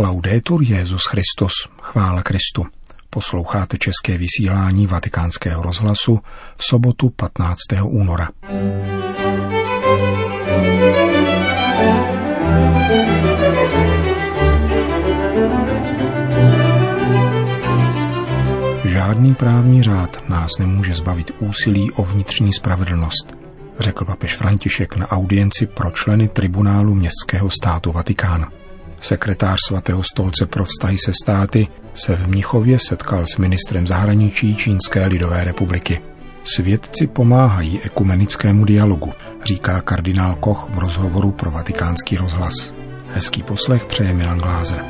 Laudetur Jezus Christus, chvála Kristu. Posloucháte české vysílání Vatikánského rozhlasu v sobotu 15. února. Žádný právní řád nás nemůže zbavit úsilí o vnitřní spravedlnost, řekl papež František na audienci pro členy tribunálu městského státu Vatikán. Sekretář svatého stolce pro vztahy se státy se v Mnichově setkal s ministrem zahraničí Čínské lidové republiky. Svědci pomáhají ekumenickému dialogu, říká kardinál Koch v rozhovoru pro vatikánský rozhlas. Hezký poslech přeje Milan Glázer.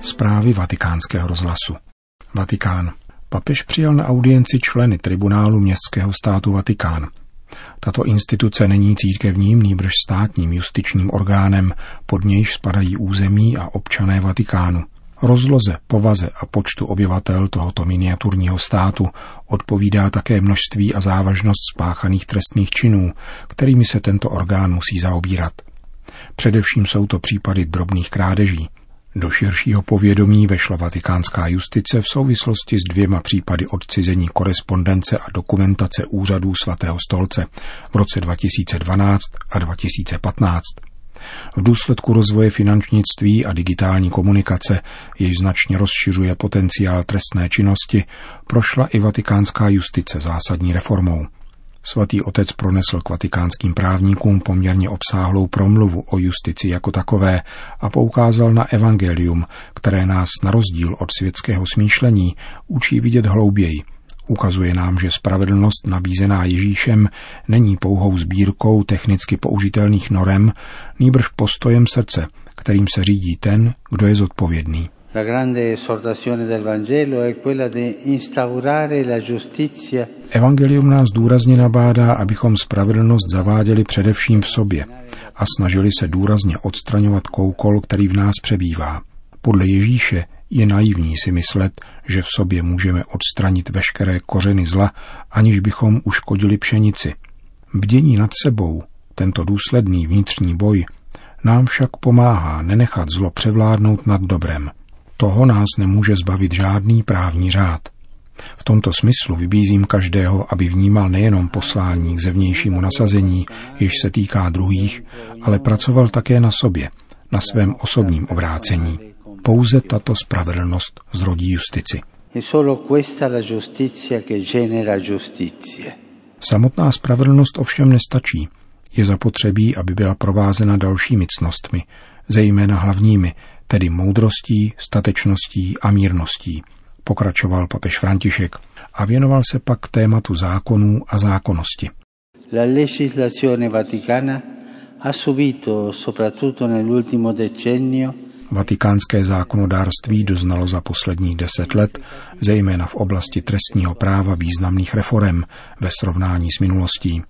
Zprávy vatikánského rozhlasu. Vatikán. Papež přijal na audienci členy tribunálu městského státu Vatikán. Tato instituce není církevním, nýbrž státním justičním orgánem, pod nějž spadají území a občané Vatikánu. Rozloze, povaze a počtu obyvatel tohoto miniaturního státu odpovídá také množství a závažnost spáchaných trestných činů, kterými se tento orgán musí zaobírat. Především jsou to případy drobných krádeží, do širšího povědomí vešla vatikánská justice v souvislosti s dvěma případy odcizení korespondence a dokumentace úřadů svatého stolce v roce 2012 a 2015. V důsledku rozvoje finančnictví a digitální komunikace, jež značně rozšiřuje potenciál trestné činnosti, prošla i vatikánská justice zásadní reformou. Svatý otec pronesl k vatikánským právníkům poměrně obsáhlou promluvu o justici jako takové a poukázal na evangelium, které nás na rozdíl od světského smýšlení učí vidět hlouběji. Ukazuje nám, že spravedlnost nabízená Ježíšem není pouhou sbírkou technicky použitelných norem, nýbrž postojem srdce, kterým se řídí ten, kdo je zodpovědný. La grande esortazione del Vangelo è quella di instaurare la giustizia. Evangelium nás důrazně nabádá, abychom spravedlnost zaváděli především v sobě a snažili se důrazně odstraňovat koukol, který v nás přebývá. Podle Ježíše je naivní si myslet, že v sobě můžeme odstranit veškeré kořeny zla, aniž bychom uškodili pšenici. Bdění nad sebou, tento důsledný vnitřní boj, nám však pomáhá nenechat zlo převládnout nad dobrem – toho nás nemůže zbavit žádný právní řád. V tomto smyslu vybízím každého, aby vnímal nejenom poslání k zevnějšímu nasazení, jež se týká druhých, ale pracoval také na sobě, na svém osobním obrácení. Pouze tato spravedlnost zrodí justici. Samotná spravedlnost ovšem nestačí. Je zapotřebí, aby byla provázena dalšími cnostmi, zejména hlavními, tedy moudrostí, statečností a mírností, pokračoval papež František a věnoval se pak tématu zákonů a zákonnosti. La legislazione vaticana ha subito, soprattutto nell'ultimo decennio, Vatikánské zákonodárství doznalo za posledních deset let, zejména v oblasti trestního práva významných reform ve srovnání s minulostí.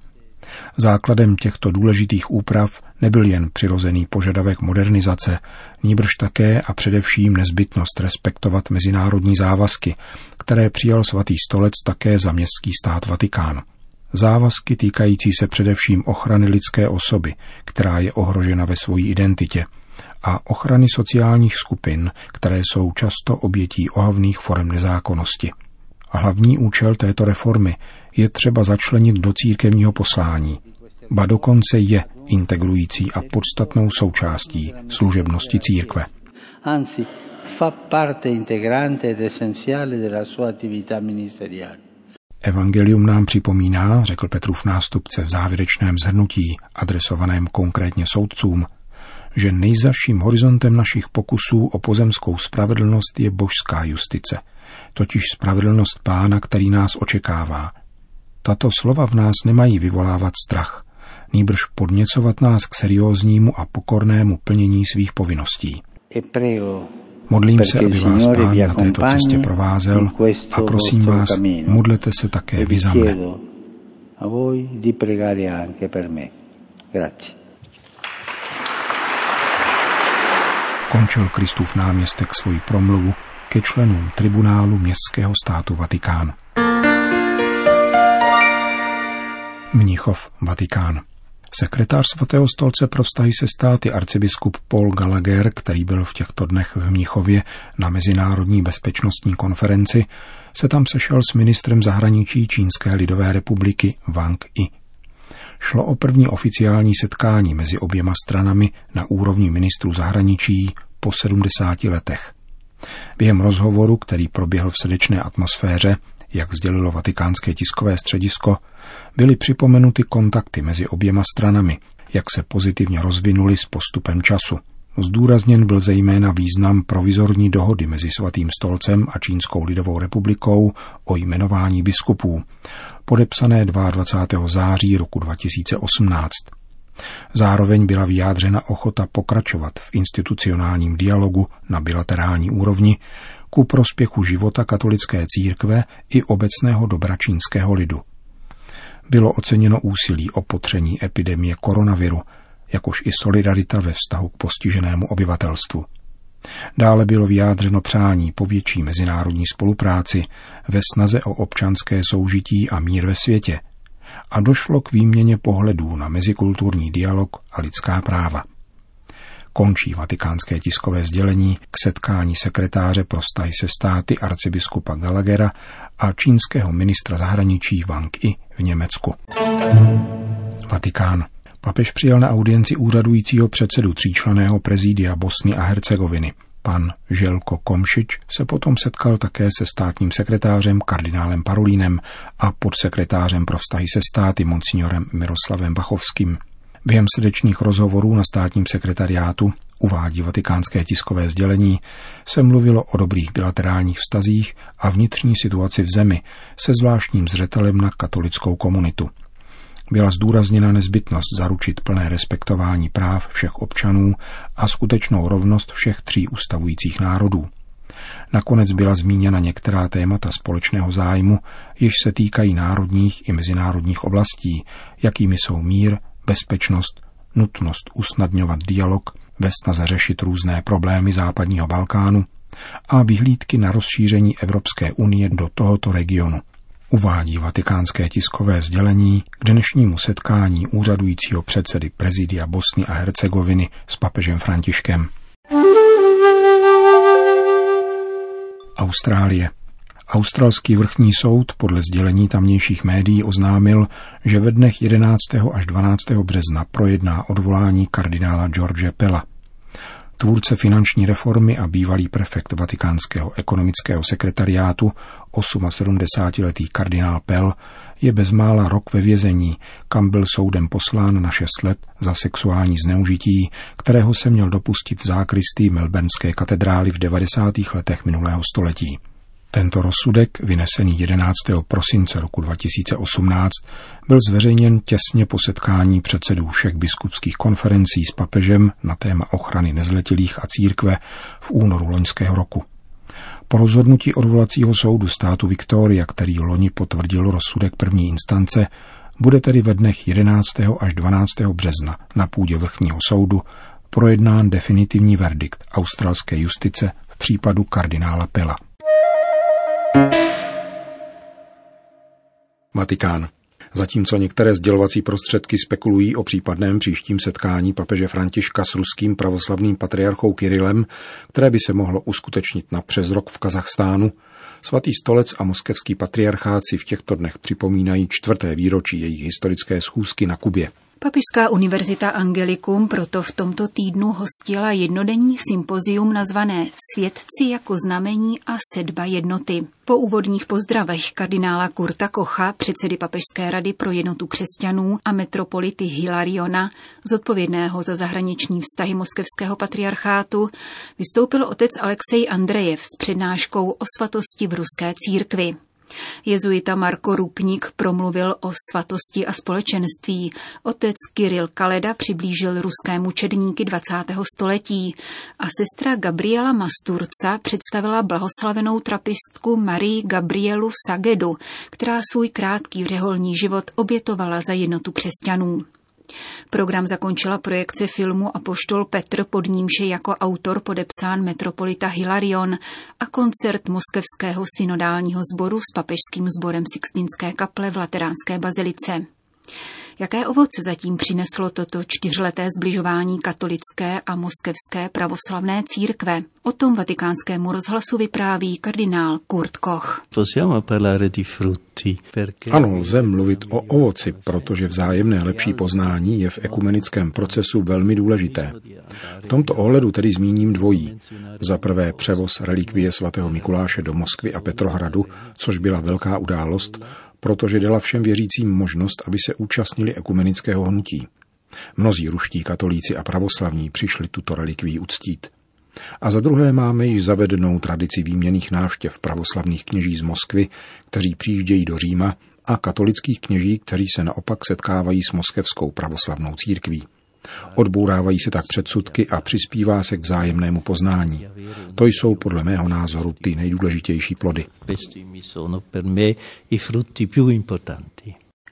Základem těchto důležitých úprav nebyl jen přirozený požadavek modernizace, níbrž také a především nezbytnost respektovat mezinárodní závazky, které přijal svatý stolec také za městský stát Vatikán. Závazky týkající se především ochrany lidské osoby, která je ohrožena ve své identitě, a ochrany sociálních skupin, které jsou často obětí ohavných forem nezákonnosti. A hlavní účel této reformy je třeba začlenit do církevního poslání, ba dokonce je integrující a podstatnou součástí služebnosti církve. Anzi, fa parte integrante ed essenziale della sua attività ministeriale. Evangelium nám připomíná, řekl Petrův nástupce v závěrečném zhrnutí, adresovaném konkrétně soudcům, že nejzaším horizontem našich pokusů o pozemskou spravedlnost je božská justice, totiž spravedlnost pána, který nás očekává. Tato slova v nás nemají vyvolávat strach, nýbrž podněcovat nás k serióznímu a pokornému plnění svých povinností. Modlím se, aby vás Pán na této cestě provázel a prosím vás, modlete se také vy za mne. Končil Kristův náměstek svoji promluvu ke členům tribunálu městského státu Vatikán. Mnichov, Vatikán. Sekretář svatého stolce pro vztahy se státy arcibiskup Paul Gallagher, který byl v těchto dnech v Mnichově na Mezinárodní bezpečnostní konferenci, se tam sešel s ministrem zahraničí Čínské lidové republiky Wang Yi. Šlo o první oficiální setkání mezi oběma stranami na úrovni ministrů zahraničí po 70 letech. Během rozhovoru, který proběhl v srdečné atmosféře, jak sdělilo vatikánské tiskové středisko, byly připomenuty kontakty mezi oběma stranami, jak se pozitivně rozvinuli s postupem času. Zdůrazněn byl zejména význam provizorní dohody mezi Svatým stolcem a Čínskou lidovou republikou o jmenování biskupů, podepsané 22. září roku 2018. Zároveň byla vyjádřena ochota pokračovat v institucionálním dialogu na bilaterální úrovni ku prospěchu života katolické církve i obecného dobra čínského lidu. Bylo oceněno úsilí o potření epidemie koronaviru, jakož i solidarita ve vztahu k postiženému obyvatelstvu. Dále bylo vyjádřeno přání po větší mezinárodní spolupráci ve snaze o občanské soužití a mír ve světě a došlo k výměně pohledů na mezikulturní dialog a lidská práva končí vatikánské tiskové sdělení k setkání sekretáře pro vztahy se státy arcibiskupa Gallaghera a čínského ministra zahraničí Wang Yi v Německu. Vatikán. Papež přijal na audienci úřadujícího předsedu tříčleného prezídia Bosny a Hercegoviny. Pan Želko Komšič se potom setkal také se státním sekretářem kardinálem Parolínem a podsekretářem pro vztahy se státy monsignorem Miroslavem Bachovským. Během srdečních rozhovorů na státním sekretariátu, uvádí vatikánské tiskové sdělení, se mluvilo o dobrých bilaterálních vztazích a vnitřní situaci v zemi se zvláštním zřetelem na katolickou komunitu. Byla zdůrazněna nezbytnost zaručit plné respektování práv všech občanů a skutečnou rovnost všech tří ustavujících národů. Nakonec byla zmíněna některá témata společného zájmu, jež se týkají národních i mezinárodních oblastí, jakými jsou mír, bezpečnost, nutnost usnadňovat dialog ve snaze řešit různé problémy západního Balkánu a vyhlídky na rozšíření Evropské unie do tohoto regionu. Uvádí vatikánské tiskové sdělení k dnešnímu setkání úřadujícího předsedy prezidia Bosny a Hercegoviny s papežem Františkem. Austrálie. Australský vrchní soud podle sdělení tamnějších médií oznámil, že ve dnech 11. až 12. března projedná odvolání kardinála George Pella. Tvůrce finanční reformy a bývalý prefekt vatikánského ekonomického sekretariátu, 78-letý kardinál Pell, je bezmála rok ve vězení, kam byl soudem poslán na 6 let za sexuální zneužití, kterého se měl dopustit v zákristí Melbournské katedrály v 90. letech minulého století. Tento rozsudek, vynesený 11. prosince roku 2018, byl zveřejněn těsně po setkání předsedů všech biskupských konferencí s papežem na téma ochrany nezletilých a církve v únoru loňského roku. Po rozhodnutí odvolacího soudu státu Viktoria, který loni potvrdil rozsudek první instance, bude tedy ve dnech 11. až 12. března na půdě vrchního soudu projednán definitivní verdikt australské justice v případu kardinála Pela. Vatikán. Zatímco některé sdělovací prostředky spekulují o případném příštím setkání papeže Františka s ruským pravoslavným patriarchou Kirilem, které by se mohlo uskutečnit na přes rok v Kazachstánu, Svatý stolec a moskevský patriarchát si v těchto dnech připomínají čtvrté výročí jejich historické schůzky na Kubě. Papižská univerzita Angelikum proto v tomto týdnu hostila jednodenní sympozium nazvané Svědci jako znamení a sedba jednoty. Po úvodních pozdravech kardinála Kurta Kocha, předsedy Papežské rady pro jednotu křesťanů a metropolity Hilariona, zodpovědného za zahraniční vztahy moskevského patriarchátu, vystoupil otec Alexej Andrejev s přednáškou o svatosti v ruské církvi. Jezuita Marko Rupník promluvil o svatosti a společenství. Otec Kiril Kaleda přiblížil ruské mučedníky 20. století a sestra Gabriela Masturca představila blahoslavenou trapistku Marii Gabrielu Sagedu, která svůj krátký řeholní život obětovala za jednotu křesťanů. Program zakončila projekce filmu Apoštol Petr, pod nímž je jako autor podepsán metropolita Hilarion a koncert Moskevského synodálního sboru s papežským sborem Sixtinské kaple v Lateránské bazilice. Jaké ovoce zatím přineslo toto čtyřleté zbližování katolické a moskevské pravoslavné církve? O tom vatikánskému rozhlasu vypráví kardinál Kurt Koch. Ano, lze mluvit o ovoci, protože vzájemné lepší poznání je v ekumenickém procesu velmi důležité. V tomto ohledu tedy zmíním dvojí. Za prvé převoz relikvie svatého Mikuláše do Moskvy a Petrohradu, což byla velká událost, protože dala všem věřícím možnost, aby se účastnili ekumenického hnutí. Mnozí ruští katolíci a pravoslavní přišli tuto relikví uctít. A za druhé máme již zavedenou tradici výměných návštěv pravoslavných kněží z Moskvy, kteří přijíždějí do Říma, a katolických kněží, kteří se naopak setkávají s moskevskou pravoslavnou církví. Odbourávají se tak předsudky a přispívá se k vzájemnému poznání. To jsou podle mého názoru ty nejdůležitější plody.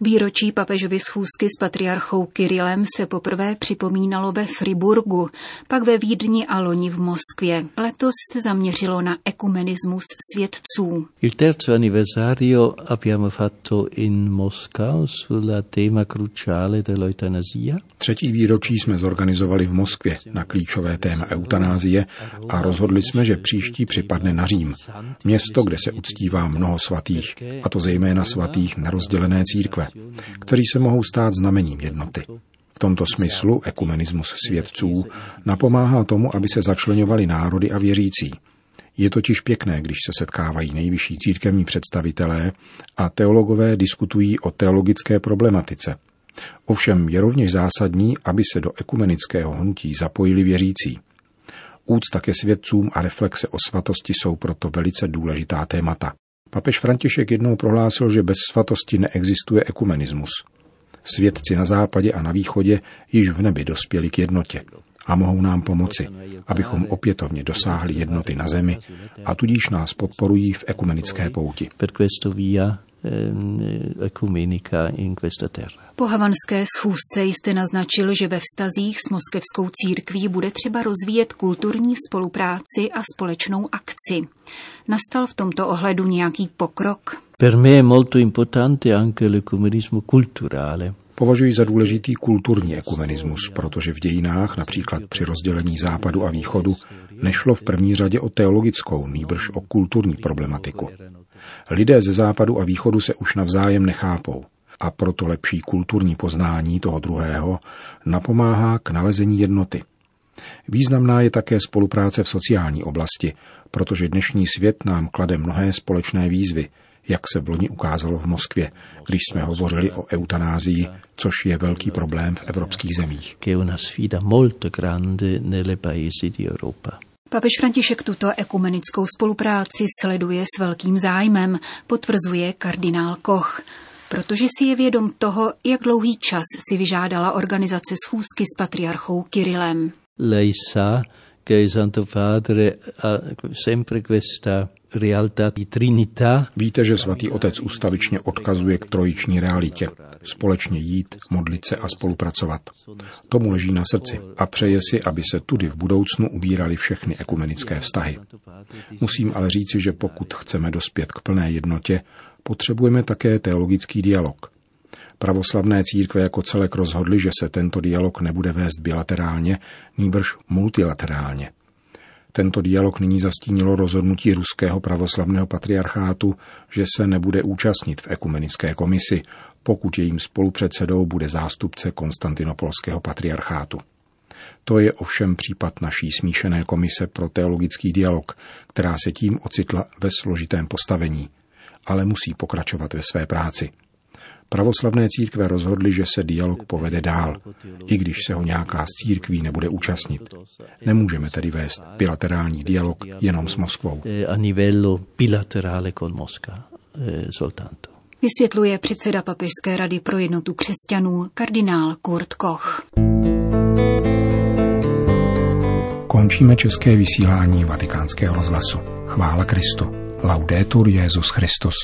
Výročí papežovy schůzky s patriarchou Kirilem se poprvé připomínalo ve Friburgu, pak ve Vídni a loni v Moskvě. Letos se zaměřilo na ekumenismus svědců. Il terzo anniversario abbiamo fatto in Mosca sulla tema cruciale dell'eutanasia. Třetí výročí jsme zorganizovali v Moskvě na klíčové téma eutanázie a rozhodli jsme, že příští připadne na Řím, město, kde se uctívá mnoho svatých, a to zejména svatých nerozdělené církve kteří se mohou stát znamením jednoty. V tomto smyslu ekumenismus svědců napomáhá tomu, aby se začlenovali národy a věřící. Je totiž pěkné, když se setkávají nejvyšší církevní představitelé a teologové diskutují o teologické problematice. Ovšem je rovněž zásadní, aby se do ekumenického hnutí zapojili věřící. Úcta ke svědcům a reflexe o svatosti jsou proto velice důležitá témata. Papež František jednou prohlásil, že bez svatosti neexistuje ekumenismus. Svědci na západě a na východě již v nebi dospěli k jednotě a mohou nám pomoci, abychom opětovně dosáhli jednoty na zemi a tudíž nás podporují v ekumenické pouti. Po havanské schůzce jste naznačil, že ve vztazích s moskevskou církví bude třeba rozvíjet kulturní spolupráci a společnou akci. Nastal v tomto ohledu nějaký pokrok? Per me è molto importante anche l'ecumenismo culturale. Považuji za důležitý kulturní ekumenismus, protože v dějinách, například při rozdělení západu a východu, nešlo v první řadě o teologickou, nýbrž o kulturní problematiku. Lidé ze západu a východu se už navzájem nechápou a proto lepší kulturní poznání toho druhého napomáhá k nalezení jednoty. Významná je také spolupráce v sociální oblasti, protože dnešní svět nám klade mnohé společné výzvy, jak se v loni ukázalo v Moskvě, když jsme hovořili o eutanázii, což je velký problém v evropských zemích. Papež František tuto ekumenickou spolupráci sleduje s velkým zájmem, potvrzuje kardinál Koch, protože si je vědom toho, jak dlouhý čas si vyžádala organizace schůzky s patriarchou Kirilem. Lei sa che Santo Padre ha sempre questa Víte, že svatý otec ustavičně odkazuje k trojiční realitě. Společně jít, modlit se a spolupracovat. Tomu leží na srdci a přeje si, aby se tudy v budoucnu ubíraly všechny ekumenické vztahy. Musím ale říci, že pokud chceme dospět k plné jednotě, potřebujeme také teologický dialog. Pravoslavné církve jako celek rozhodly, že se tento dialog nebude vést bilaterálně, nýbrž multilaterálně. Tento dialog nyní zastínilo rozhodnutí ruského pravoslavného patriarchátu, že se nebude účastnit v ekumenické komisi, pokud jejím spolupředsedou bude zástupce konstantinopolského patriarchátu. To je ovšem případ naší smíšené komise pro teologický dialog, která se tím ocitla ve složitém postavení, ale musí pokračovat ve své práci. Pravoslavné církve rozhodly, že se dialog povede dál, i když se ho nějaká z církví nebude účastnit. Nemůžeme tedy vést bilaterální dialog jenom s Moskvou. Eh, eh, Vysvětluje předseda Papežské rady pro jednotu křesťanů kardinál Kurt Koch. Končíme české vysílání vatikánského rozhlasu. Chvála Kristu. Laudetur Jezus Christus.